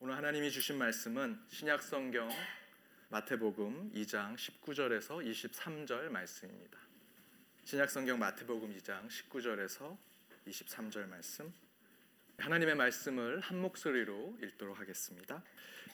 오늘 하나님이 주신 말씀은 신약 성경 마태복음 2장 19절에서 23절 말씀입니다. 신약 성경 마태복음 2장 19절에서 23절 말씀. 하나님의 말씀을 한 목소리로 읽도록 하겠습니다.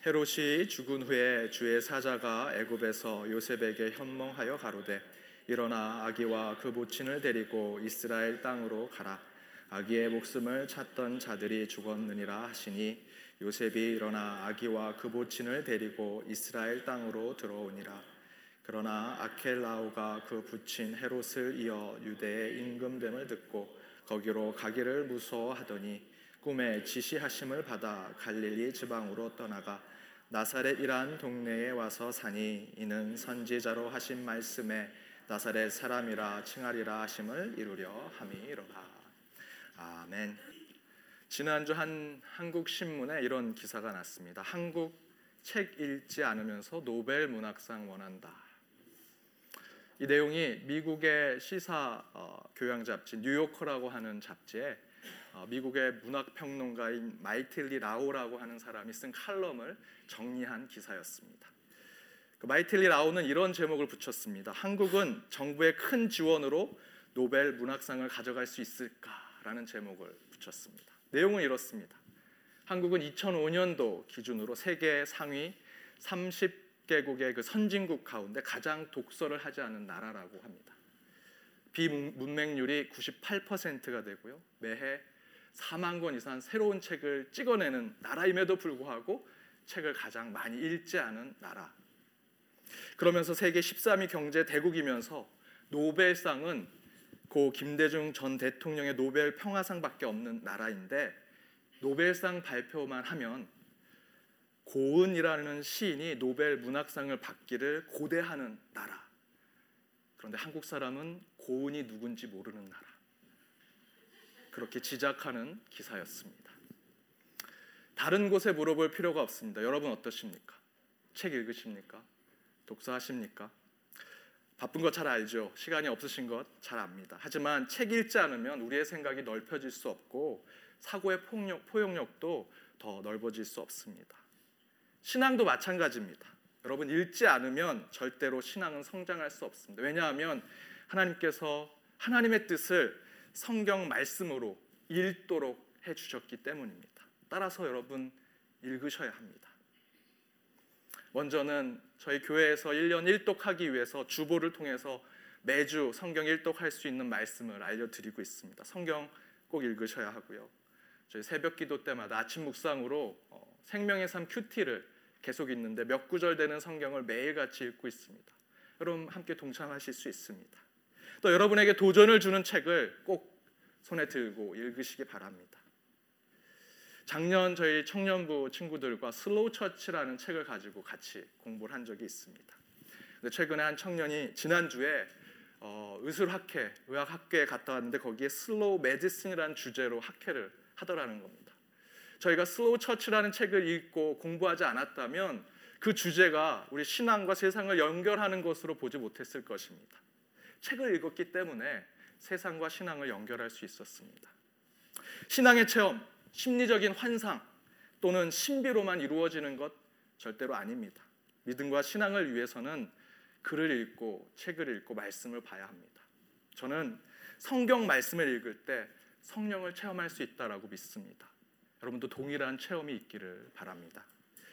헤롯이 죽은 후에 주의 사자가 애굽에서 요셉에게 현몽하여 가로되 일어나 아기와 그 모친을 데리고 이스라엘 땅으로 가라. 아기의 목숨을 찾던 자들이 죽었느니라 하시니 요셉이 일어나 아기와 그 모친을 데리고 이스라엘 땅으로 들어오니라. 그러나 아켈라오가 그 부친 헤롯을 이어 유대의 임금됨을 듣고 거기로 가기를 무서워하더니 꿈에 지시하심을 받아 갈릴리 지방으로 떠나가 나사렛이란 동네에 와서 사니 이는 선지자로 하신 말씀에 나사렛 사람이라 칭하리라 하심을 이루려 함이로라. 아멘. 지난주 한 한국 신문에 이런 기사가 났습니다. 한국 책 읽지 않으면서 노벨 문학상 원한다. 이 내용이 미국의 시사 어, 교양 잡지 뉴요커라고 하는 잡지에 어, 미국의 문학 평론가인 마이틀리 라오라고 하는 사람이 쓴 칼럼을 정리한 기사였습니다. 그 마이틀리 라오는 이런 제목을 붙였습니다. 한국은 정부의 큰 지원으로 노벨 문학상을 가져갈 수 있을까라는 제목을 붙였습니다. 내용은 이렇습니다. 한국은 2005년도 기준으로 세계 상위 30개국의 그 선진국 가운데 가장 독서를 하지 않은 나라라고 합니다. 비문맹률이 98%가 되고요. 매해 4만 권 이상 새로운 책을 찍어내는 나라임에도 불구하고 책을 가장 많이 읽지 않은 나라. 그러면서 세계 13위 경제 대국이면서 노벨상은 고 김대중 전 대통령의 노벨 평화상밖에 없는 나라인데 노벨상 발표만 하면 고은이라는 시인이 노벨 문학상을 받기를 고대하는 나라. 그런데 한국 사람은 고은이 누군지 모르는 나라. 그렇게 지적하는 기사였습니다. 다른 곳에 물어볼 필요가 없습니다. 여러분 어떠십니까? 책 읽으십니까? 독서하십니까? 바쁜 거 잘 알죠. 시간이 없으신 것 잘 압니다. 하지만 책 읽지 않으면 우리의 생각이 넓혀질 수 없고 사고의 폭력, 포용력도 더 넓어질 수 없습니다. 신앙도 마찬가지입니다. 여러분 읽지 않으면 절대로 신앙은 성장할 수 없습니다. 왜냐하면 하나님께서 하나님의 뜻을 성경 말씀으로 읽도록 해 주셨기 때문입니다. 따라서 여러분 읽으셔야 합니다. 먼저는 저희 교회에서 1년 1독하기 위해서 주보를 통해서 매주 성경 1독할 수 있는 말씀을 알려드리고 있습니다. 성경 꼭 읽으셔야 하고요. 저희 새벽 기도 때마다 아침 묵상으로 어, 생명의 삶 큐티를 계속 읽는데 몇 구절 되는 성경을 매일 같이 읽고 있습니다. 여러분 함께 동참하실 수 있습니다. 또 여러분에게 도전을 주는 책을 꼭 손에 들고 읽으시기 바랍니다. 작년 저희 청년부 친구들과 Slow Church라는 책을 가지고 같이 공부를 한 적이 있습니다. 최근에 한 청년이 지난주에 어, 의술학회, 의학학회에 갔다 왔는데 거기에 slow medicine이라는 주제로 학회를 하더라는 겁니다. 저희가 Slow Church라는 책을 읽고 공부하지 않았다면 그 주제가 우리 신앙과 세상을 연결하는 것으로 보지 못했을 것입니다. 책을 읽었기 때문에 세상과 신앙을 연결할 수 있었습니다. 신앙의 체험, 심리적인 환상 또는 신비로만 이루어지는 것 절대로 아닙니다. 믿음과 신앙을 위해서는 글을 읽고 책을 읽고 말씀을 봐야 합니다. 저는 성경 말씀을 읽을 때 성령을 체험할 수 있다라고 믿습니다. 여러분도 동일한 체험이 있기를 바랍니다.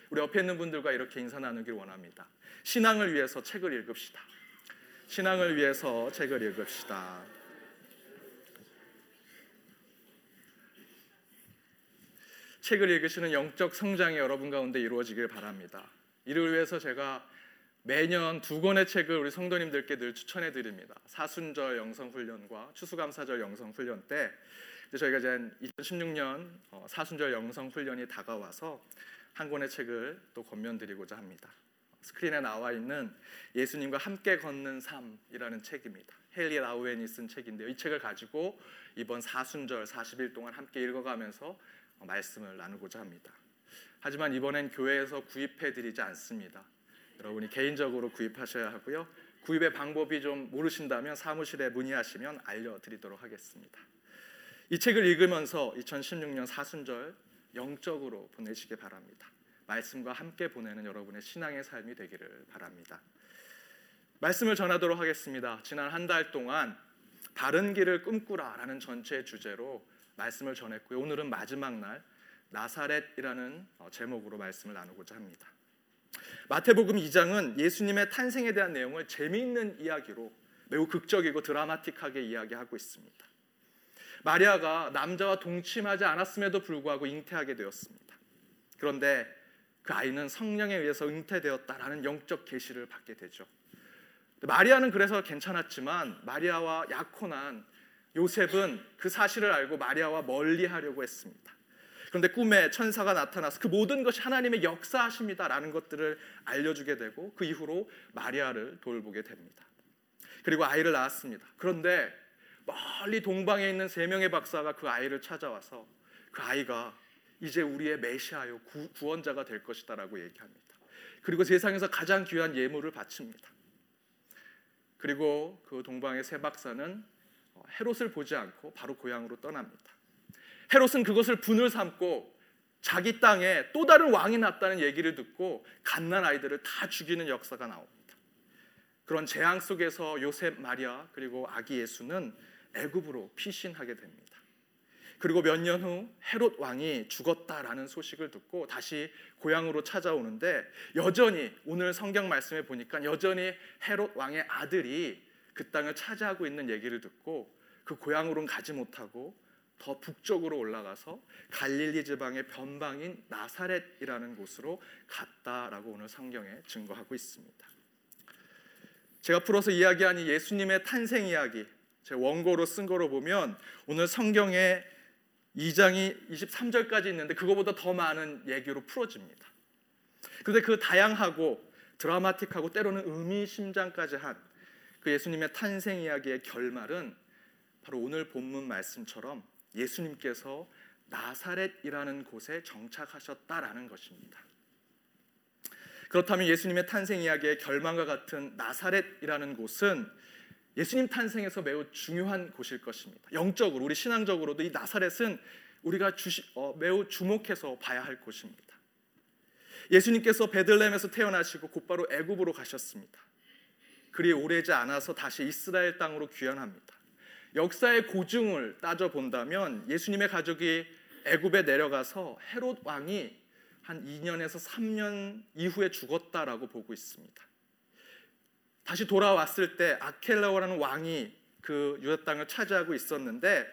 우리 옆에 있는 분들과 이렇게 인사 나누길 원합니다. 신앙을 위해서 책을 읽읍시다. 신앙을 위해서 책을 읽읍시다. 책을 읽으시는 영적 성장이 여러분 가운데 이루어지길 바랍니다. 이를 위해서 제가 매년 두 권의 책을 우리 성도님들께 늘 추천해 드립니다. 사순절 영성 훈련과 추수감사절 영성 훈련 때 저희가 이제 2016년 어, 사순절 영성 훈련이 다가와서 한 권의 책을 또 권면드리고자 합니다. 스크린에 나와 있는 예수님과 함께 걷는 삶이라는 책입니다. 헨리 라우엔이 쓴 책인데요. 이 책을 가지고 이번 사순절 40일 동안 함께 읽어가면서 말씀을 나누고자 합니다. 하지만 이번엔 교회에서 구입해 드리지 않습니다. 여러분이 개인적으로 구입하셔야 하고요. 구입의 방법이 좀 모르신다면 사무실에 문의하시면 알려드리도록 하겠습니다. 이 책을 읽으면서 2016년 사순절 영적으로 보내시기 바랍니다. 말씀과 함께 보내는 여러분의 신앙의 삶이 되기를 바랍니다. 말씀을 전하도록 하겠습니다. 지난 한 달 동안 바른 길을 꿈꾸라라는 전체 주제로 말씀을 전했고요. 오늘은 마지막 날 나사렛이라는 어, 제목으로 말씀을 나누고자 합니다. 마태복음 2장은 예수님의 탄생에 대한 내용을 재미있는 이야기로 매우 극적이고 드라마틱하게 이야기하고 있습니다. 마리아가 남자와 동침하지 않았음에도 불구하고 잉태하게 되었습니다. 그런데 그 아이는 성령에 의해서 잉태되었다라는 영적 계시를 받게 되죠. 마리아는 그래서 괜찮았지만 마리아와 약혼한 요셉은 그 사실을 알고 마리아와 멀리하려고 했습니다. 그런데 꿈에 천사가 나타나서 그 모든 것이 하나님의 역사하십니다라는 것들을 알려주게 되고 그 이후로 마리아를 돌보게 됩니다. 그리고 아이를 낳았습니다. 그런데 멀리 동방에 있는 세 명의 박사가 그 아이를 찾아와서 그 아이가 이제 우리의 메시아요 구, 원자가 될 것이다라고 얘기합니다. 그리고 세상에서 가장 귀한 예물을 바칩니다. 그리고 그 동방의 세 박사는 헤롯을 보지 않고 바로 고향으로 떠납니다. 헤롯은 그것을 분을 삼고 자기 땅에 또 다른 왕이 났다는 얘기를 듣고 갓난 아이들을 다 죽이는 역사가 나옵니다. 그런 재앙 속에서 요셉, 마리아 그리고 아기 예수는 애굽으로 피신하게 됩니다. 그리고 몇 년 후 헤롯 왕이 죽었다라는 소식을 듣고 다시 고향으로 찾아오는데 여전히 오늘 성경 말씀에 보니까 여전히 헤롯 왕의 아들이 그 땅을 차지하고 있는 얘기를 듣고 그 고향으로는 가지 못하고 더 북쪽으로 올라가서 갈릴리 지방의 변방인 나사렛이라는 곳으로 갔다라고 오늘 성경에 증거하고 있습니다. 제가 풀어서 이야기한 이 예수님의 탄생 이야기 제 원고로 쓴 거로 보면 오늘 성경에 2장이 23절까지 있는데 그거보다 더 많은 얘기로 풀어집니다. 그런데 그 다양하고 드라마틱하고 때로는 의미심장까지 한 그 예수님의 탄생 이야기의 결말은 바로 오늘 본문 말씀처럼 예수님께서 나사렛이라는 곳에 정착하셨다라는 것입니다. 그렇다면 예수님의 탄생 이야기의 결말과 같은 나사렛이라는 곳은 예수님 탄생에서 매우 중요한 곳일 것입니다. 영적으로 우리 신앙적으로도 이 나사렛은 우리가 주시, 어, 매우 주목해서 봐야 할 곳입니다. 예수님께서 베들레헴에서 태어나시고 곧바로 애굽으로 가셨습니다. 그리 오래지 않아서 다시 이스라엘 땅으로 귀환합니다. 역사의 고증을 따져 본다면 예수님의 가족이 애굽에 내려가서 헤롯 왕이 한 2년에서 3년 이후에 죽었다라고 보고 있습니다. 다시 돌아왔을 때 아켈라오라는 왕이 그 유다 땅을 차지하고 있었는데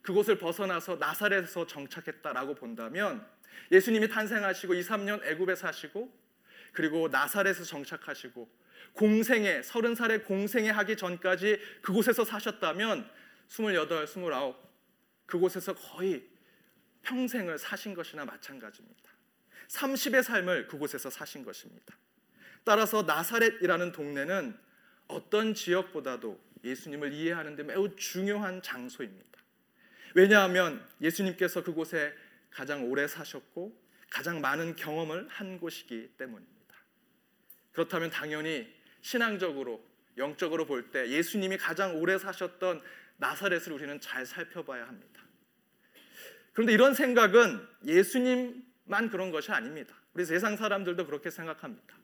그곳을 벗어나서 나사렛에서 정착했다라고 본다면 예수님이 탄생하시고 2, 3년 애굽에 사시고 그리고 나사렛에서 정착하시고 공생에 서른 살의 공생에 하기 전까지 그곳에서 사셨다면 28, 29 그곳에서 거의 평생을 사신 것이나 마찬가지입니다. 30의 삶을 그곳에서 사신 것입니다. 따라서 나사렛이라는 동네는 어떤 지역보다도 예수님을 이해하는 데 매우 중요한 장소입니다. 왜냐하면 예수님께서 그곳에 가장 오래 사셨고 가장 많은 경험을 한 곳이기 때문입니다. 그렇다면 당연히 신앙적으로 영적으로 볼 때 예수님이 가장 오래 사셨던 나사렛을 우리는 잘 살펴봐야 합니다. 그런데 이런 생각은 예수님만 그런 것이 아닙니다. 우리 세상 사람들도 그렇게 생각합니다.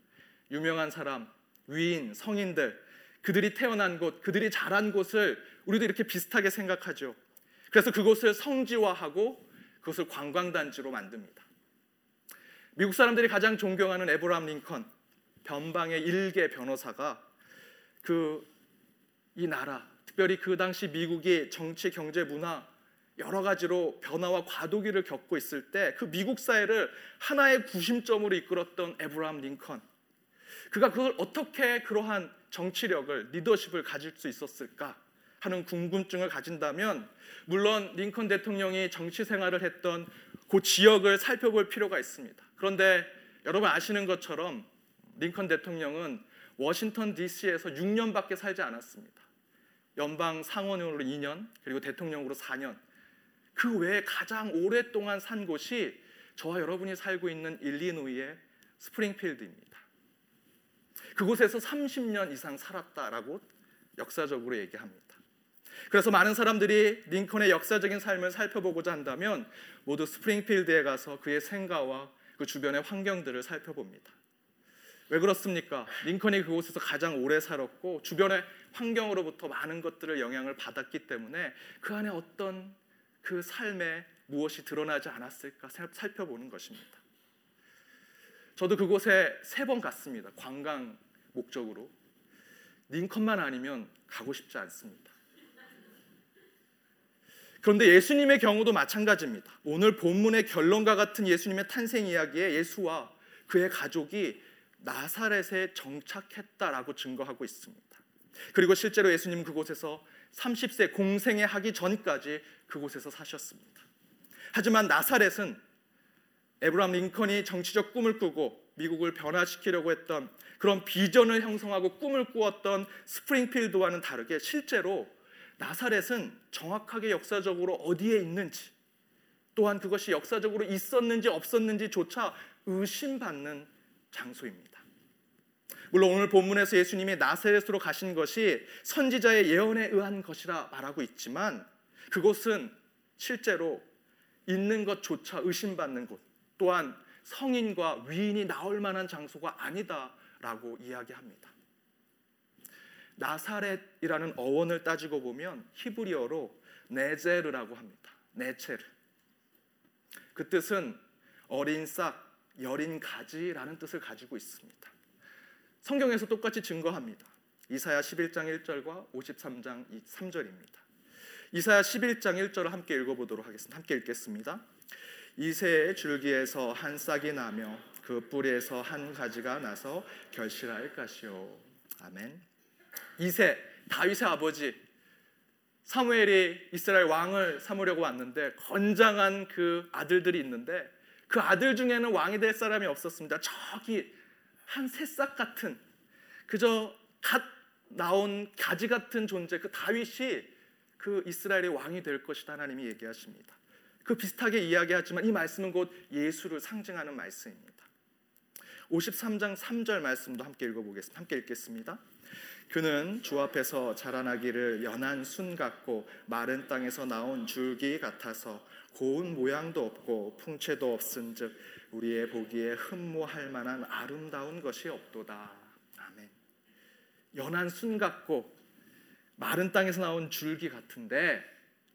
유명한 사람, 위인, 성인들, 그들이 태어난 곳, 그들이 자란 곳을 우리도 이렇게 비슷하게 생각하죠. 그래서 그곳을 성지화하고 그것을 관광단지로 만듭니다. 미국 사람들이 가장 존경하는 에브라함 링컨, 변방의 일개 변호사가 그 이 나라, 특별히 그 당시 미국이 정치, 경제, 문화 여러 가지로 변화와 과도기를 겪고 있을 때 그 미국 사회를 하나의 구심점으로 이끌었던 에브라함 링컨. 그가 그걸 어떻게 그러한 정치력을 리더십을 가질 수 있었을까 하는 궁금증을 가진다면 물론 링컨 대통령이 정치 생활을 했던 그 지역을 살펴볼 필요가 있습니다. 그런데 여러분 아시는 것처럼 링컨 대통령은 워싱턴 DC에서 6년밖에 살지 않았습니다. 연방 상원으로 2년 그리고 대통령으로 4년 그 외에 가장 오랫동안 산 곳이 저와 여러분이 살고 있는 일리노이의 스프링필드입니다. 그곳에서 30년 이상 살았다라고 역사적으로 얘기합니다. 그래서 많은 사람들이 링컨의 역사적인 삶을 살펴보고자 한다면 모두 스프링필드에 가서 그의 생가와 그 주변의 환경들을 살펴봅니다. 왜 그렇습니까? 링컨이 그곳에서 가장 오래 살았고 주변의 환경으로부터 많은 것들을 영향을 받았기 때문에 그 안에 어떤 그 삶에 무엇이 드러나지 않았을까 살펴보는 것입니다. 저도 그곳에 세 번 갔습니다. 관광 목적으로. 링컨만 아니면 가고 싶지 않습니다. 그런데 예수님의 경우도 마찬가지입니다. 오늘 본문의 결론과 같은 예수님의 탄생 이야기에 예수와 그의 가족이 나사렛에 정착했다라고 증거하고 있습니다. 그리고 실제로 예수님 그곳에서 30세 공생에 하기 전까지 그곳에서 사셨습니다. 하지만 나사렛은 에브라함 링컨이 정치적 꿈을 꾸고 미국을 변화시키려고 했던 그런 비전을 형성하고 꿈을 꾸었던 스프링필드와는 다르게 실제로 나사렛은 정확하게 역사적으로 어디에 있는지 또한 그것이 역사적으로 있었는지 없었는지조차 의심받는 장소입니다. 물론 오늘 본문에서 예수님이 나사렛으로 가신 것이 선지자의 예언에 의한 것이라 말하고 있지만 그곳은 실제로 있는 것조차 의심받는 곳 또한 성인과 위인이 나올 만한 장소가 아니다라고 이야기합니다. 나사렛이라는 어원을 따지고 보면 히브리어로 네제르라고 합니다. 네체르. 그 뜻은 어린 싹, 여린 가지라는 뜻을 가지고 있습니다. 성경에서 똑같이 증거합니다. 이사야 11장 1절과 53장 3절입니다. 이사야 11장 1절을 함께 읽어보도록 하겠습니다. 함께 읽겠습니다. 이새의 줄기에서 한 싹이 나며 그 뿌리에서 한 가지가 나서 결실할 것이요. 아멘. 이세 다윗의 아버지 사무엘이 이스라엘 왕을 삼으려고 왔는데 건장한 그 아들들이 있는데 그 아들 중에는 왕이 될 사람이 없었습니다. 저기 한 새싹 같은 그저 갓 나온 가지 같은 존재 그 다윗이 그 이스라엘의 왕이 될 것이다 하나님이 얘기하십니다. 그 비슷하게 이야기하지만 이 말씀은 곧 예수를 상징하는 말씀입니다. 53장 3절 말씀도 함께 읽어보겠습니다. 함께 읽겠습니다. 그는 주 앞에서 자라나기를 연한 순 같고 마른 땅에서 나온 줄기 같아서 고운 모양도 없고 풍채도 없은즉 우리의 보기에 흠모할 만한 아름다운 것이 없도다. 아멘. 연한 순 같고 마른 땅에서 나온 줄기 같은데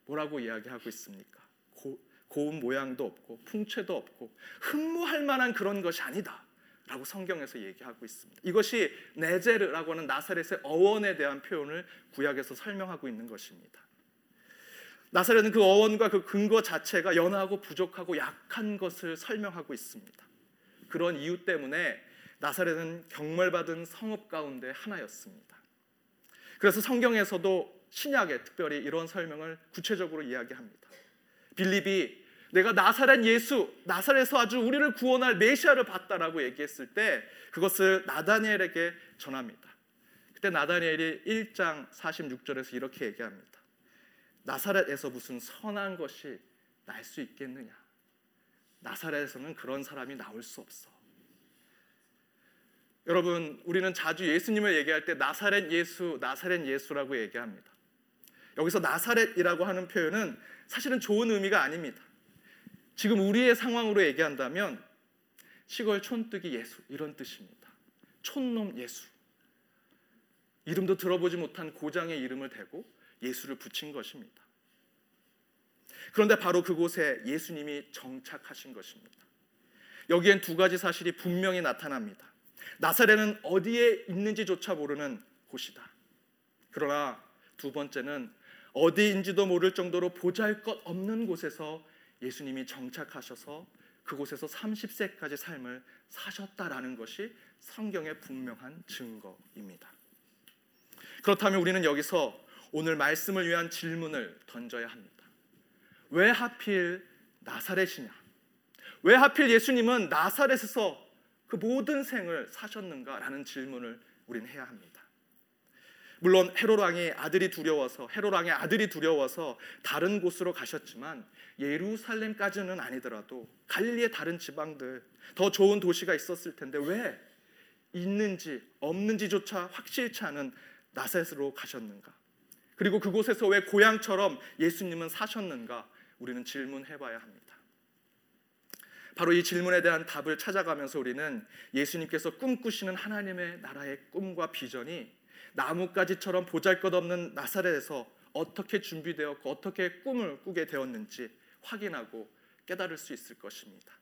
뭐라고 이야기하고 있습니까? 고, 고운 모양도 없고 풍채도 없고 흠모할 만한 그런 것이 아니다. 라고 성경에서 얘기하고 있습니다. 이것이 네제르라고 하는 나사렛의 어원에 대한 표현을 구약에서 설명하고 있는 것입니다. 나사렛은 그 어원과 그 근거 자체가 연하고 부족하고 약한 것을 설명하고 있습니다. 그런 이유 때문에 나사렛은 경멸받은 성읍 가운데 하나였습니다. 그래서 성경에서도 신약에 특별히 이런 설명을 구체적으로 이야기합니다. 빌립이 내가 나사렛 예수, 나사렛에서 아주 우리를 구원할 메시아를 봤다라고 얘기했을 때 그것을 나다니엘에게 전합니다. 그때 나다니엘이 1장 46절에서 이렇게 얘기합니다. 나사렛에서 무슨 선한 것이 날 수 있겠느냐? 나사렛에서는 그런 사람이 나올 수 없어. 여러분, 우리는 자주 예수님을 얘기할 때 나사렛 예수, 나사렛 예수라고 얘기합니다. 여기서 나사렛이라고 하는 표현은 사실은 좋은 의미가 아닙니다. 지금 우리의 상황으로 얘기한다면 시골 촌뜨기 예수 이런 뜻입니다. 촌놈 예수. 이름도 들어보지 못한 고장의 이름을 대고 예수를 붙인 것입니다. 그런데 바로 그곳에 예수님이 정착하신 것입니다. 여기엔 두 가지 사실이 분명히 나타납니다. 나사렛은 어디에 있는지조차 모르는 곳이다. 그러나 두 번째는 어디인지도 모를 정도로 보잘 것 없는 곳에서 예수님이 정착하셔서 그곳에서 30세까지 삶을 사셨다라는 것이 성경의 분명한 증거입니다. 그렇다면 우리는 여기서 오늘 말씀을 위한 질문을 던져야 합니다. 왜 하필 나사렛이냐? 왜 하필 예수님은 나사렛에서 그 모든 생을 사셨는가라는 질문을 우리는 해야 합니다. 물론 헤롯 왕이 아들이 두려워서 헤롯 왕의 아들이 두려워서 다른 곳으로 가셨지만 예루살렘까지는 아니더라도 갈릴리의 다른 지방들 더 좋은 도시가 있었을 텐데 왜 있는지 없는지조차 확실치 않은 나사렛으로 가셨는가? 그리고 그곳에서 왜 고향처럼 예수님은 사셨는가? 우리는 질문해 봐야 합니다. 바로 이 질문에 대한 답을 찾아가면서 우리는 예수님께서 꿈꾸시는 하나님의 나라의 꿈과 비전이 나뭇가지처럼 보잘것없는 나사렛에서 어떻게 준비되었고 어떻게 꿈을 꾸게 되었는지 확인하고 깨달을 수 있을 것입니다.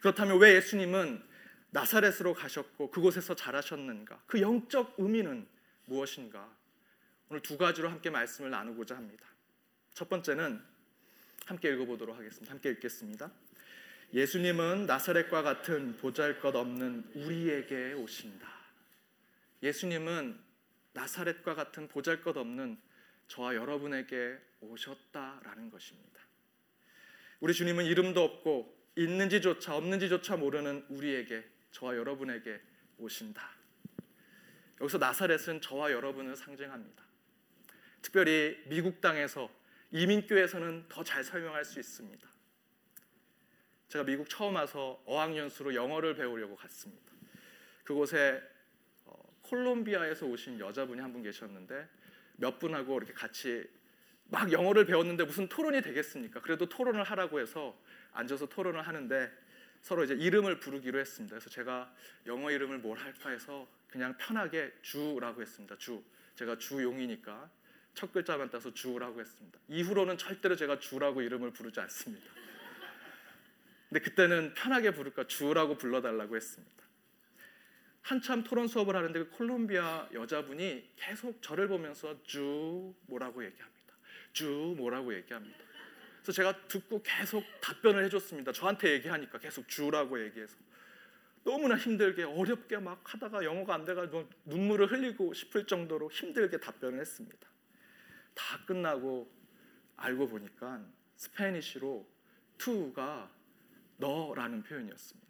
그렇다면 왜 예수님은 나사렛으로 가셨고 그곳에서 자라셨는가? 그 영적 의미는 무엇인가? 오늘 두 가지로 함께 말씀을 나누고자 합니다. 첫 번째는 함께 읽어보도록 하겠습니다. 함께 읽겠습니다. 예수님은 나사렛과 같은 보잘것없는 우리에게 오신다. 예수님은 나사렛과 같은 보잘것없는 저와 여러분에게 오셨다라는 것입니다. 우리 주님은 이름도 없고 있는지조차 없는지조차 모르는 우리에게 저와 여러분에게 오신다. 여기서 나사렛은 저와 여러분을 상징합니다. 특별히 미국 땅에서 이민교에서는 더 잘 설명할 수 있습니다. 제가 미국 처음 와서 어학연수로 영어를 배우려고 갔습니다. 그곳에 어, 콜롬비아에서 오신 여자분이 한 분 계셨는데 몇 분하고 이렇게 같이 막 영어를 배웠는데 무슨 토론이 되겠습니까? 그래도 토론을 하라고 해서 앉아서 토론을 하는데 서로 이제 이름을 부르기로 했습니다. 그래서 제가 영어 이름을 뭘 할까 해서 그냥 편하게 주라고 했습니다. 주. 제가 주용이니까 첫 글자만 따서 주라고 했습니다. 이후로는 절대로 제가 주라고 이름을 부르지 않습니다. 근데 그때는 편하게 부를까 주라고 불러달라고 했습니다. 한참 토론 수업을 하는데 그 콜롬비아 여자분이 계속 저를 보면서 주 뭐라고 얘기합니다. 주 뭐라고 얘기합니다. 그래서 제가 듣고 계속 답변을 해줬습니다. 저한테 얘기하니까 계속 주라고 얘기해서 너무나 힘들게 어렵게 막 하다가 영어가 안 돼가지고 눈물을 흘리고 싶을 정도로 힘들게 답변을 했습니다. 다 끝나고 알고 보니까 스페니쉬로 투가 너라는 표현이었습니다.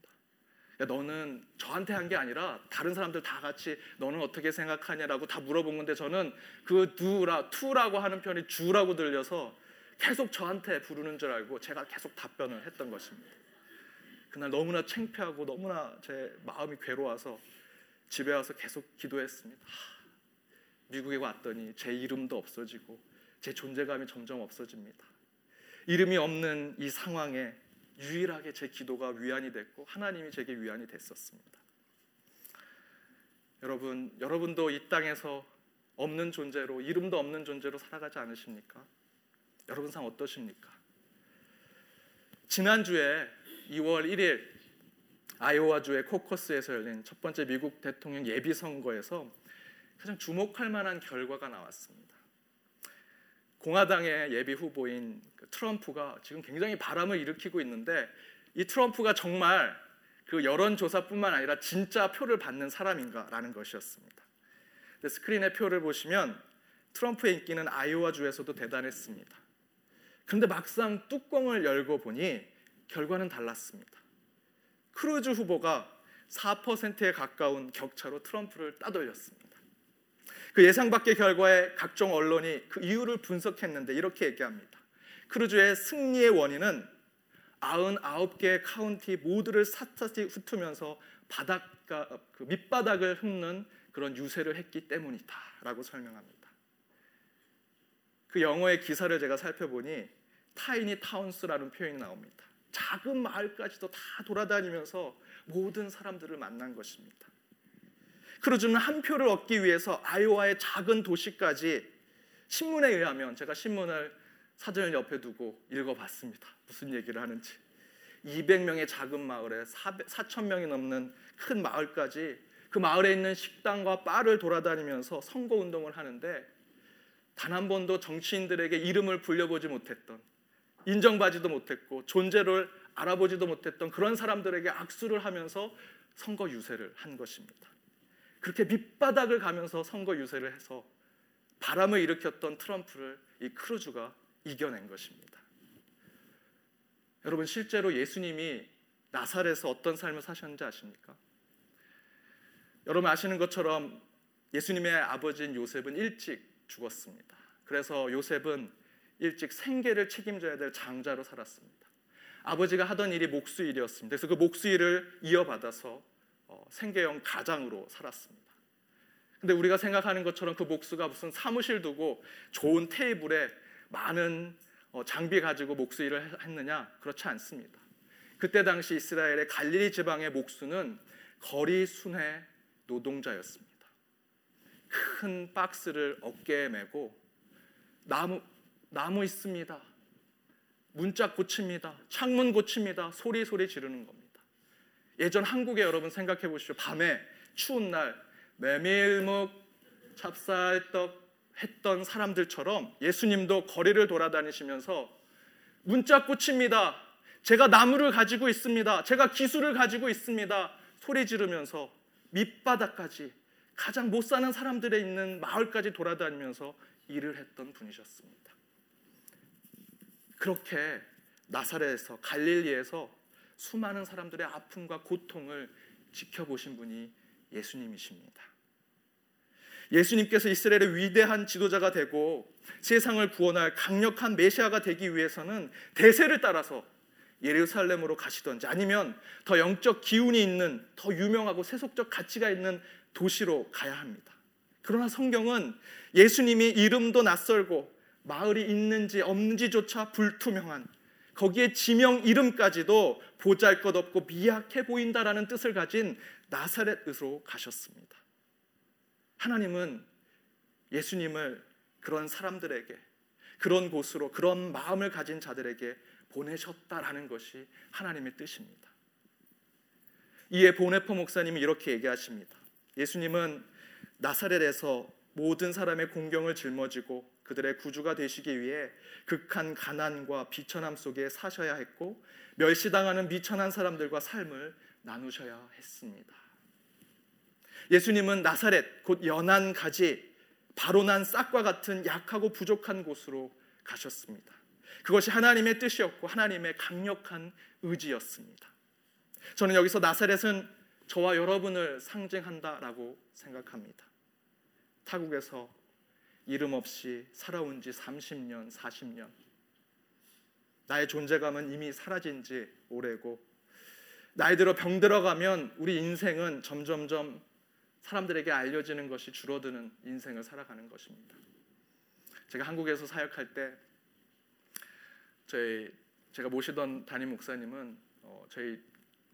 너는 저한테 한 게 아니라 다른 사람들 다 같이 너는 어떻게 생각하냐라고 다 물어본 건데 저는 그 두라 투라고 하는 표현이 주라고 들려서 계속 저한테 부르는 줄 알고 제가 계속 답변을 했던 것입니다. 그날 너무나 창피하고 너무나 제 마음이 괴로워서 집에 와서 계속 기도했습니다. 하, 미국에 왔더니 제 이름도 없어지고 제 존재감이 점점 없어집니다. 이름이 없는 이 상황에 유일하게 제 기도가 위안이 됐고 하나님이 제게 위안이 됐었습니다. 여러분, 여러분도 이 땅에서 없는 존재로 이름도 없는 존재로 살아가지 않으십니까? 여러분 상 어떠십니까? 지난주에 2월 1일 아이오와주의 코커스에서 열린 첫 번째 미국 대통령 예비 선거에서 가장 주목할 만한 결과가 나왔습니다. 공화당의 예비 후보인 그 트럼프가 지금 굉장히 바람을 일으키고 있는데 이 트럼프가 정말 그 여론조사뿐만 아니라 진짜 표를 받는 사람인가라는 것이었습니다. 스크린의 표를 보시면 트럼프의 인기는 아이오와 주에서도 대단했습니다. 그런데 막상 뚜껑을 열고 보니 결과는 달랐습니다. 크루즈 후보가 4%에 가까운 격차로 트럼프를 따돌렸습니다. 그 예상 밖의 결과에 각종 언론이 그 이유를 분석했는데 이렇게 얘기합니다. 크루즈의 승리의 원인은 99개의 카운티 모두를 샅샅이 훑으면서 바닷가 그 밑바닥을 흠는 그런 유세를 했기 때문이다라고 설명합니다. 그 영어의 기사를 제가 살펴보니 타이니 타운스라는 표현이 나옵니다. 작은 마을까지도 다 돌아다니면서 모든 사람들을 만난 것입니다. 크루즈는 한 표를 얻기 위해서 아이오와의 작은 도시까지 신문에 의하면 제가 신문을 사전을 옆에 두고 읽어봤습니다. 무슨 얘기를 하는지. 200명의 작은 마을에 4천 명이 넘는 큰 마을까지 그 마을에 있는 식당과 바를 돌아다니면서 선거 운동을 하는데 단 한 번도 정치인들에게 이름을 불려보지 못했던 인정받지도 못했고 존재를 알아보지도 못했던 그런 사람들에게 악수를 하면서 선거 유세를 한 것입니다. 그렇게 밑바닥을 가면서 선거 유세를 해서 바람을 일으켰던 트럼프를 이 크루즈가 이겨낸 것입니다. 여러분 실제로 예수님이 나사렛에서 어떤 삶을 사셨는지 아십니까? 여러분 아시는 것처럼 예수님의 아버지인 요셉은 일찍 죽었습니다. 그래서 요셉은 일찍 생계를 책임져야 될 장자로 살았습니다. 아버지가 하던 일이 목수 일이었습니다. 그래서 그 목수 일을 이어받아서 어, 생계형 가장으로 살았습니다. 근데 우리가 생각하는 것처럼 그 목수가 무슨 사무실 두고 좋은 테이블에 많은 어, 장비 가지고 목수 일을 했느냐? 그렇지 않습니다. 그때 당시 이스라엘의 갈릴리 지방의 목수는 거리 순회 노동자였습니다. 큰 박스를 어깨에 메고 나무 나무 있습니다. 문짝 고칩니다. 창문 고칩니다. 소리 소리 지르는 겁니다. 예전 한국에 여러분 생각해 보시죠. 밤에 추운 날 메밀묵, 찹쌀떡 했던 사람들처럼 예수님도 거리를 돌아다니시면서 문짝 고칩니다. 제가 나무를 가지고 있습니다. 제가 기술을 가지고 있습니다. 소리 지르면서 밑바닥까지 가장 못 사는 사람들의 있는 마을까지 돌아다니면서 일을 했던 분이셨습니다. 그렇게 나사렛에서 갈릴리에서 수많은 사람들의 아픔과 고통을 지켜보신 분이 예수님이십니다. 예수님께서 이스라엘의 위대한 지도자가 되고 세상을 구원할 강력한 메시아가 되기 위해서는 대세를 따라서 예루살렘으로 가시던지 아니면 더 영적 기운이 있는 더 유명하고 세속적 가치가 있는 도시로 가야 합니다. 그러나 성경은 예수님이 이름도 낯설고 마을이 있는지 없는지조차 불투명한 거기에 지명 이름까지도 보잘것없고 미약해 보인다라는 뜻을 가진 나사렛으로 가셨습니다. 하나님은 예수님을 그런 사람들에게 그런 곳으로 그런 마음을 가진 자들에게 보내셨다라는 것이 하나님의 뜻입니다. 이에 보네포 목사님이 이렇게 얘기하십니다. 예수님은 나사렛에서 모든 사람의 공경을 짊어지고 그들의 구주가 되시기 위해 극한 가난과 비천함 속에 사셔야 했고 멸시당하는 비천한 사람들과 삶을 나누셔야 했습니다. 예수님은 나사렛 곧 연한 가지 바로 난 싹과 같은 약하고 부족한 곳으로 가셨습니다. 그것이 하나님의 뜻이었고 하나님의 강력한 의지였습니다. 저는 여기서 나사렛은 저와 여러분을 상징한다라고 생각합니다. 타국에서 이름 없이 살아온 지 30년, 40년. 나의 존재감은 이미 사라진 지 오래고 나이 들어 병 들어가면 우리 인생은 점점점 사람들에게 알려지는 것이 줄어드는 인생을 살아가는 것입니다. 제가 한국에서 사역할 때 저희 제가 모시던 담임 목사님은 어, 저희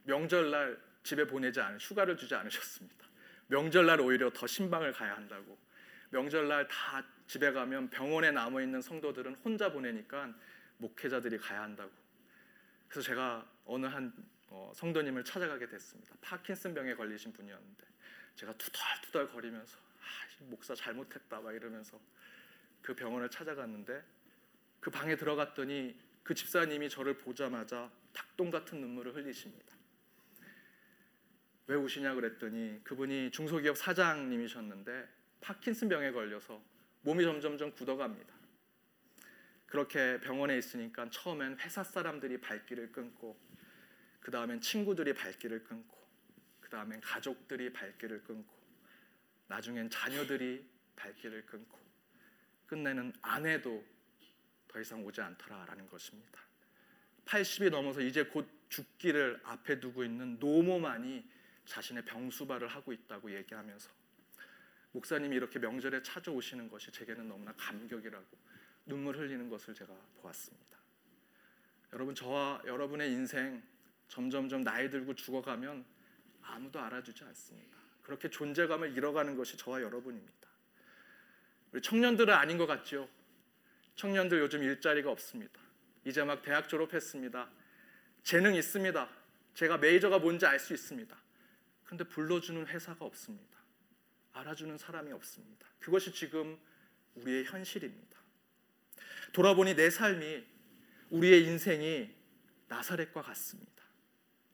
명절날 집에 보내지 않은 휴가를 주지 않으셨습니다. 명절날 오히려 더 신방을 가야 한다고. 명절날 다 집에 가면 병원에 남아 있는 성도들은 혼자 보내니까 목회자들이 가야 한다고. 그래서 제가 어느 한 어, 성도님을 찾아가게 됐습니다. 파킨슨 병에 걸리신 분이었는데 제가 투덜투덜 거리면서 아, 목사 잘못했다 막 이러면서 그 병원을 찾아갔는데 그 방에 들어갔더니 그 집사님이 저를 보자마자 닭똥 같은 눈물을 흘리십니다. 왜 우시냐 그랬더니 그분이 중소기업 사장님이셨는데 파킨슨 병에 걸려서 몸이 점점점 굳어갑니다. 그렇게 병원에 있으니까 처음엔 회사 사람들이 발길을 끊고 그 다음엔 친구들이 발길을 끊고 그 다음엔 가족들이 발길을 끊고 나중엔 자녀들이 발길을 끊고 끝내는 아내도 더 이상 오지 않더라라는 것입니다. 80이 넘어서 이제 곧 죽기를 앞에 두고 있는 노모만이 자신의 병수발을 하고 있다고 얘기하면서 목사님이 이렇게 명절에 찾아오시는 것이 제게는 너무나 감격이라고 눈물 흘리는 것을 제가 보았습니다. 여러분 저와 여러분의 인생 점점점 나이 들고 죽어가면 아무도 알아주지 않습니다. 그렇게 존재감을 잃어가는 것이 저와 여러분입니다. 우리 청년들은 아닌 것 같죠? 청년들 요즘 일자리가 없습니다. 이제 막 대학 졸업했습니다. 재능 있습니다. 제가 메이저가 뭔지 알 수 있습니다. 근데 불러주는 회사가 없습니다. 알아주는 사람이 없습니다. 그것이 지금 우리의 현실입니다. 돌아보니 내 삶이 우리의 인생이 나사렛과 같습니다.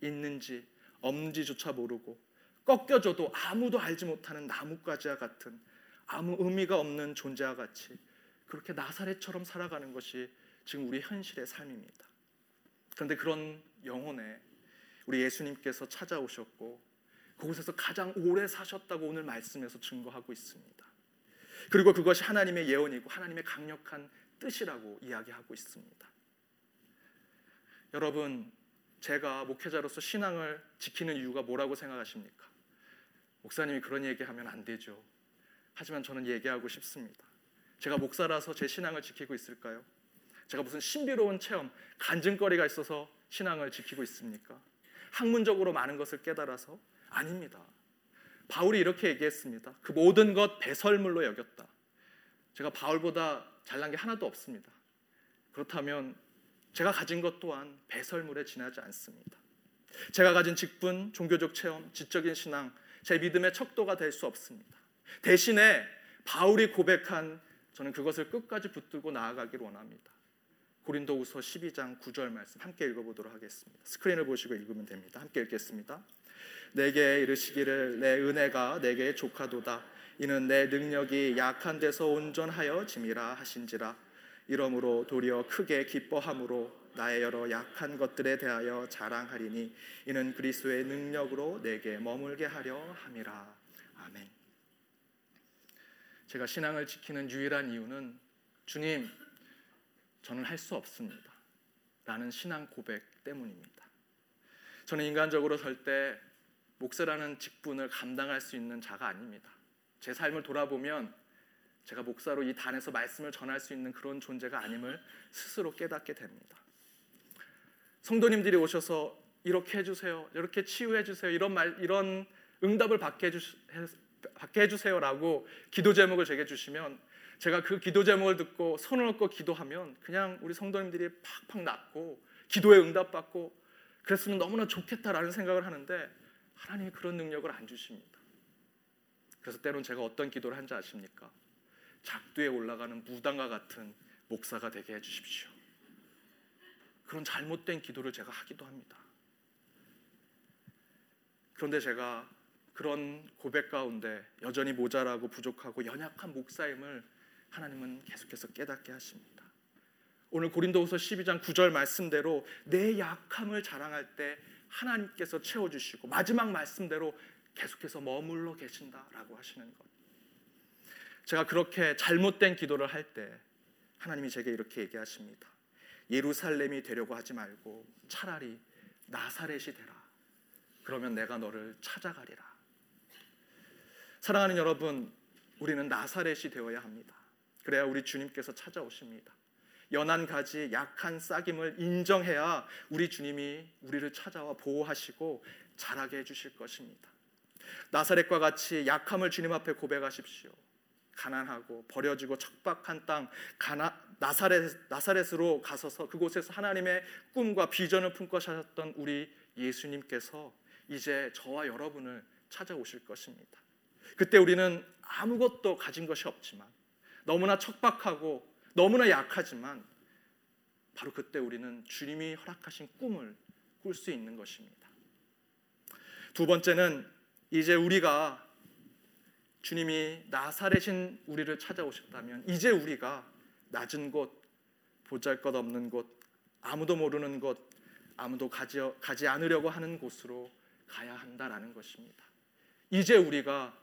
있는지 없는지조차 모르고 꺾여져도 아무도 알지 못하는 나뭇가지와 같은 아무 의미가 없는 존재와 같이 그렇게 나사렛처럼 살아가는 것이 지금 우리 현실의 삶입니다. 그런데 그런 영혼에 우리 예수님께서 찾아오셨고 그곳에서 가장 오래 사셨다고 오늘 말씀에서 증거하고 있습니다. 그리고 그것이 하나님의 예언이고 하나님의 강력한 뜻이라고 이야기하고 있습니다. 여러분, 제가 목회자로서 신앙을 지키는 이유가 뭐라고 생각하십니까? 목사님이 그런 얘기하면 안 되죠. 하지만 저는 얘기하고 싶습니다. 제가 목사라서 제 신앙을 지키고 있을까요? 제가 무슨 신비로운 체험, 간증거리가 있어서 신앙을 지키고 있습니까? 학문적으로 많은 것을 깨달아서 아닙니다. 바울이 이렇게 얘기했습니다. 그 모든 것 배설물로 여겼다. 제가 바울보다 잘난 게 하나도 없습니다. 그렇다면 제가 가진 것 또한 배설물에 지나지 않습니다. 제가 가진 직분, 종교적 체험, 지적인 신앙, 제 믿음의 척도가 될 수 없습니다. 대신에 바울이 고백한 저는 그것을 끝까지 붙들고 나아가기를 원합니다. 고린도후서 12장 9절 말씀 함께 읽어보도록 하겠습니다. 스크린을 보시고 읽으면 됩니다. 함께 읽겠습니다. 내게 이르시기를 내 은혜가 내게 족하도다. 이는 내 능력이 약한 데서 온전하여 짐이라 하신지라. 이러므로 도리어 크게 기뻐함으로 나의 여러 약한 것들에 대하여 자랑하리니 이는 그리스도의 능력으로 내게 머물게 하려 함이라. 아멘. 제가 신앙을 지키는 유일한 이유는 주님, 저는 할 수 없습니다. 라는 신앙 고백 때문입니다. 저는 인간적으로 설때 목사라는 직분을 감당할 수 있는 자가 아닙니다. 제 삶을 돌아보면 제가 목사로 이 단에서 말씀을 전할 수 있는 그런 존재가 아님을 스스로 깨닫게 됩니다. 성도님들이 오셔서 이렇게 해주세요, 이렇게 치유해 주세요, 이런 말, 이런 응답을 받게 해주, 받게 해주세요라고 기도 제목을 제게 주시면 제가 그 기도 제목을 듣고 손을 얹고 기도하면 그냥 우리 성도님들이 팍팍 낫고 기도에 응답받고 그랬으면 너무나 좋겠다라는 생각을 하는데 하나님이 그런 능력을 안 주십니다. 그래서 때론 제가 어떤 기도를 한지 아십니까? 작두에 올라가는 무당과 같은 목사가 되게 해주십시오. 그런 잘못된 기도를 제가 하기도 합니다. 그런데 제가 그런 고백 가운데 여전히 모자라고 부족하고 연약한 목사임을 하나님은 계속해서 깨닫게 하십니다. 오늘 고린도후서 12장 9절 말씀대로 내 약함을 자랑할 때 하나님께서 채워 주시고 마지막 말씀대로 계속해서 머물러 계신다라고 하시는 것. 제가 그렇게 잘못된 기도를 할 때 하나님이 제게 이렇게 얘기하십니다. 예루살렘이 되려고 하지 말고 차라리 나사렛이 되라. 그러면 내가 너를 찾아가리라. 사랑하는 여러분, 우리는 나사렛이 되어야 합니다. 그래야 우리 주님께서 찾아오십니다. 연한 가지, 약한 싹임을 인정해야 우리 주님이 우리를 찾아와 보호하시고 자라게 해주실 것입니다. 나사렛과 같이 약함을 주님 앞에 고백하십시오. 가난하고 버려지고 척박한 땅 가나, 나사렛, 나사렛으로 가서서 그곳에서 하나님의 꿈과 비전을 품고 사셨던 우리 예수님께서 이제 저와 여러분을 찾아오실 것입니다. 그때 우리는 아무것도 가진 것이 없지만 너무나 척박하고 너무나 약하지만 바로 그때 우리는 주님이 허락하신 꿈을 꿀 수 있는 것입니다. 두 번째는 이제 우리가 주님이 나사렛인 우리를 찾아오셨다면 이제 우리가 낮은 곳, 보잘것없는 곳, 아무도 모르는 곳, 아무도 가지, 가지 않으려고 하는 곳으로 가야 한다라는 것입니다. 이제 우리가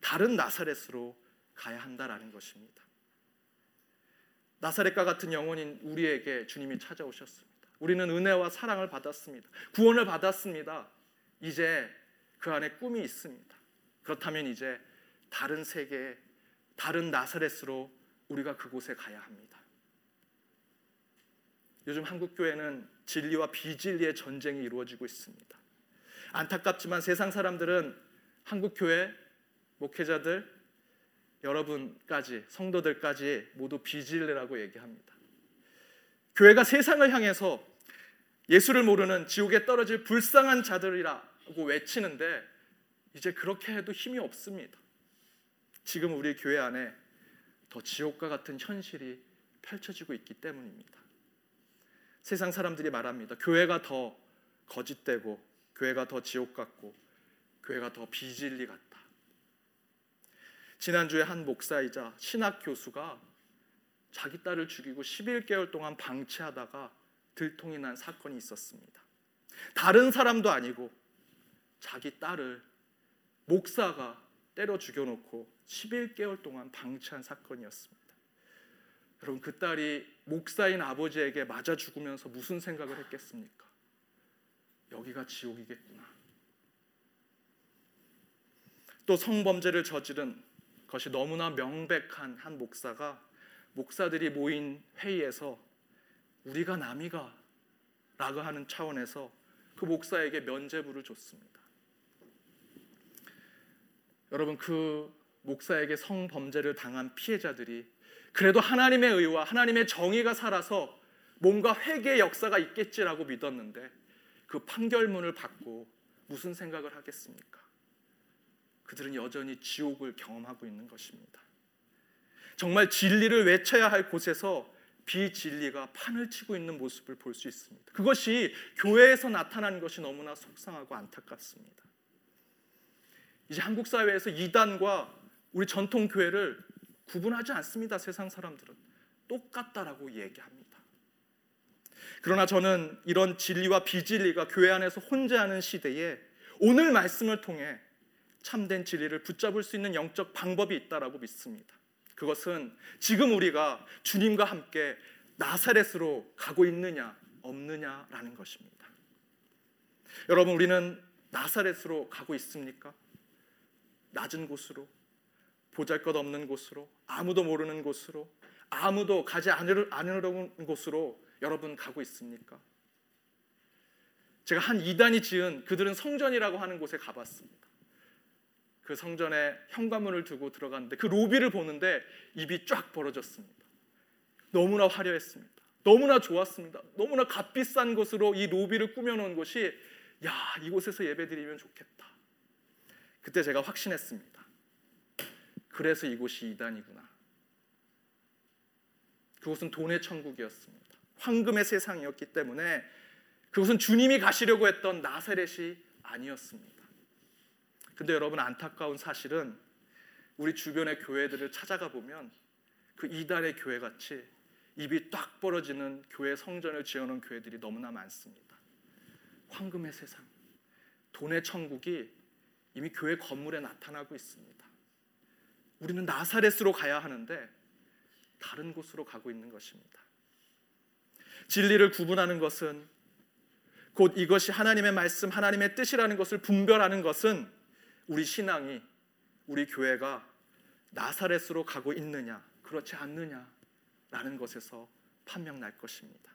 다른 나사렛으로 가야 한다라는 것입니다. 나사렛과 같은 영혼인 우리에게 주님이 찾아오셨습니다. 우리는 은혜와 사랑을 받았습니다. 구원을 받았습니다. 이제 그 안에 꿈이 있습니다. 그렇다면 이제 다른 세계, 다른 나사렛으로 우리가 그곳에 가야 합니다. 요즘 한국 교회는 진리와 비진리의 전쟁이 이루어지고 있습니다. 안타깝지만 세상 사람들은 한국 교회 목회자들 여러분까지 성도들까지 모두 비진리라고 얘기합니다. 교회가 세상을 향해서 예수를 모르는 지옥에 떨어질 불쌍한 자들이라고 외치는데 이제 그렇게 해도 힘이 없습니다. 지금 우리 교회 안에 더 지옥과 같은 현실이 펼쳐지고 있기 때문입니다. 세상 사람들이 말합니다. 교회가 더 거짓되고 교회가 더 지옥 같고 교회가 더 비진리 같다. 지난주에 한 목사이자 신학 교수가 자기 딸을 죽이고 11개월 동안 방치하다가 들통이 난 사건이 있었습니다. 다른 사람도 아니고 자기 딸을 목사가 때려 죽여놓고 11개월 동안 방치한 사건이었습니다. 여러분 그 딸이 목사인 아버지에게 맞아 죽으면서 무슨 생각을 했겠습니까? 여기가 지옥이겠구나. 또 성범죄를 저지른 것이 너무나 명백한 한 목사가 목사들이 모인 회의에서 우리가 남이가 라고 하는 차원에서 그 목사에게 면죄부를 줬습니다. 여러분 그 목사에게 성범죄를 당한 피해자들이 그래도 하나님의 의와 하나님의 정의가 살아서 뭔가 회개의 역사가 있겠지라고 믿었는데 그 판결문을 받고 무슨 생각을 하겠습니까? 그들은 여전히 지옥을 경험하고 있는 것입니다. 정말 진리를 외쳐야 할 곳에서 비진리가 판을 치고 있는 모습을 볼 수 있습니다. 그것이 교회에서 나타나는 것이 너무나 속상하고 안타깝습니다. 이제 한국 사회에서 이단과 우리 전통 교회를 구분하지 않습니다. 세상 사람들은 똑같다라고 얘기합니다. 그러나 저는 이런 진리와 비진리가 교회 안에서 혼재하는 시대에 오늘 말씀을 통해 참된 진리를 붙잡을 수 있는 영적 방법이 있다라고 믿습니다. 그것은 지금 우리가 주님과 함께 나사렛으로 가고 있느냐 없느냐라는 것입니다. 여러분 우리는 나사렛으로 가고 있습니까? 낮은 곳으로 보잘것없는 곳으로 아무도 모르는 곳으로 아무도 가지 않으려는 곳으로 여러분 가고 있습니까? 제가 한 이단이 지은 그들은 성전이라고 하는 곳에 가봤습니다. 그 성전에 현관문을 두고 들어갔는데 그 로비를 보는데 입이 쫙 벌어졌습니다. 너무나 화려했습니다. 너무나 좋았습니다. 너무나 값비싼 곳으로 이 로비를 꾸며놓은 곳이 야 이곳에서 예배드리면 좋겠다. 그때 제가 확신했습니다. 그래서 이곳이 이단이구나. 그곳은 돈의 천국이었습니다. 황금의 세상이었기 때문에 그곳은 주님이 가시려고 했던 나사렛이 아니었습니다. 근데 여러분 안타까운 사실은 우리 주변의 교회들을 찾아가 보면 그 이단의 교회 같이 입이 딱 벌어지는 교회 성전을 지어놓은 교회들이 너무나 많습니다. 황금의 세상, 돈의 천국이 이미 교회 건물에 나타나고 있습니다. 우리는 나사렛으로 가야 하는데 다른 곳으로 가고 있는 것입니다. 진리를 구분하는 것은 곧 이것이 하나님의 말씀, 하나님의 뜻이라는 것을 분별하는 것은 우리 신앙이 우리 교회가 나사렛으로 가고 있느냐, 그렇지 않느냐라는 것에서 판명 날 것입니다.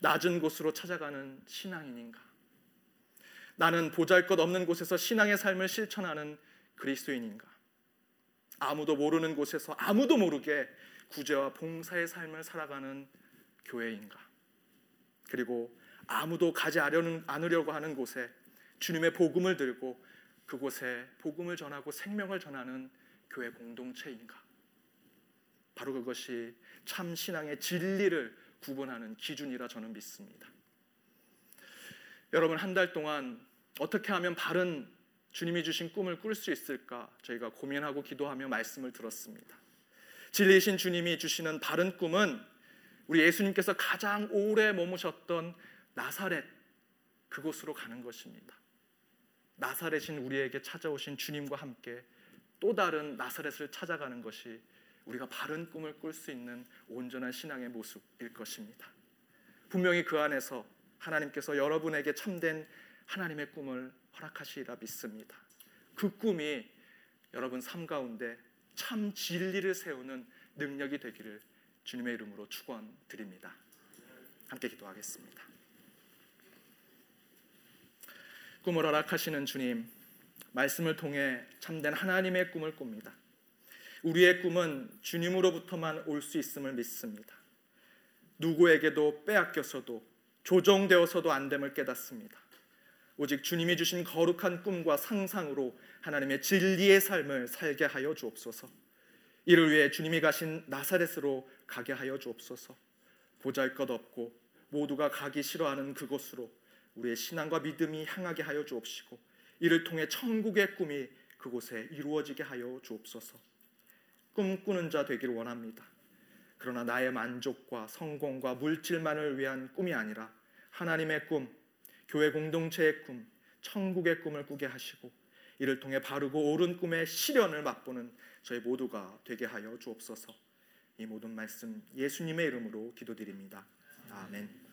낮은 곳으로 찾아가는 신앙인인가? 나는 보잘것 없는 곳에서 신앙의 삶을 실천하는 그리스도인인가? 아무도 모르는 곳에서 아무도 모르게 구제와 봉사의 삶을 살아가는 교회인가? 그리고 아무도 가지 않으려고 하는 곳에 주님의 복음을 들고 그곳에 복음을 전하고 생명을 전하는 교회 공동체인가? 바로 그것이 참 신앙의 진리를 구분하는 기준이라 저는 믿습니다. 여러분 한 달 동안 어떻게 하면 바른 주님이 주신 꿈을 꿀 수 있을까 저희가 고민하고 기도하며 말씀을 들었습니다. 진리이신 주님이 주시는 바른 꿈은 우리 예수님께서 가장 오래 머무셨던 나사렛 그곳으로 가는 것입니다. 나사렛인 우리에게 찾아오신 주님과 함께 또 다른 나사렛을 찾아가는 것이 우리가 바른 꿈을 꿀 수 있는 온전한 신앙의 모습일 것입니다. 분명히 그 안에서 하나님께서 여러분에게 참된 하나님의 꿈을 허락하시리라 믿습니다. 그 꿈이 여러분 삶 가운데 참 진리를 세우는 능력이 되기를 주님의 이름으로 축원드립니다. 함께 기도하겠습니다. 꿈을 허락하시는 주님, 말씀을 통해 참된 하나님의 꿈을 꿉니다. 우리의 꿈은 주님으로부터만 올 수 있음을 믿습니다. 누구에게도 빼앗겨서도 조정되어서도 안 됨을 깨닫습니다. 오직 주님이 주신 거룩한 꿈과 상상으로 하나님의 진리의 삶을 살게 하여 주옵소서. 이를 위해 주님이 가신 나사렛으로 가게 하여 주옵소서. 보잘것없고 모두가 가기 싫어하는 그곳으로 우리의 신앙과 믿음이 향하게 하여 주옵시고 이를 통해 천국의 꿈이 그곳에 이루어지게 하여 주옵소서. 꿈꾸는 자 되기를 원합니다. 그러나 나의 만족과 성공과 물질만을 위한 꿈이 아니라 하나님의 꿈, 교회 공동체의 꿈, 천국의 꿈을 꾸게 하시고 이를 통해 바르고 옳은 꿈의 실현을 맛보는 저희 모두가 되게 하여 주옵소서. 이 모든 말씀 예수님의 이름으로 기도드립니다. 아멘.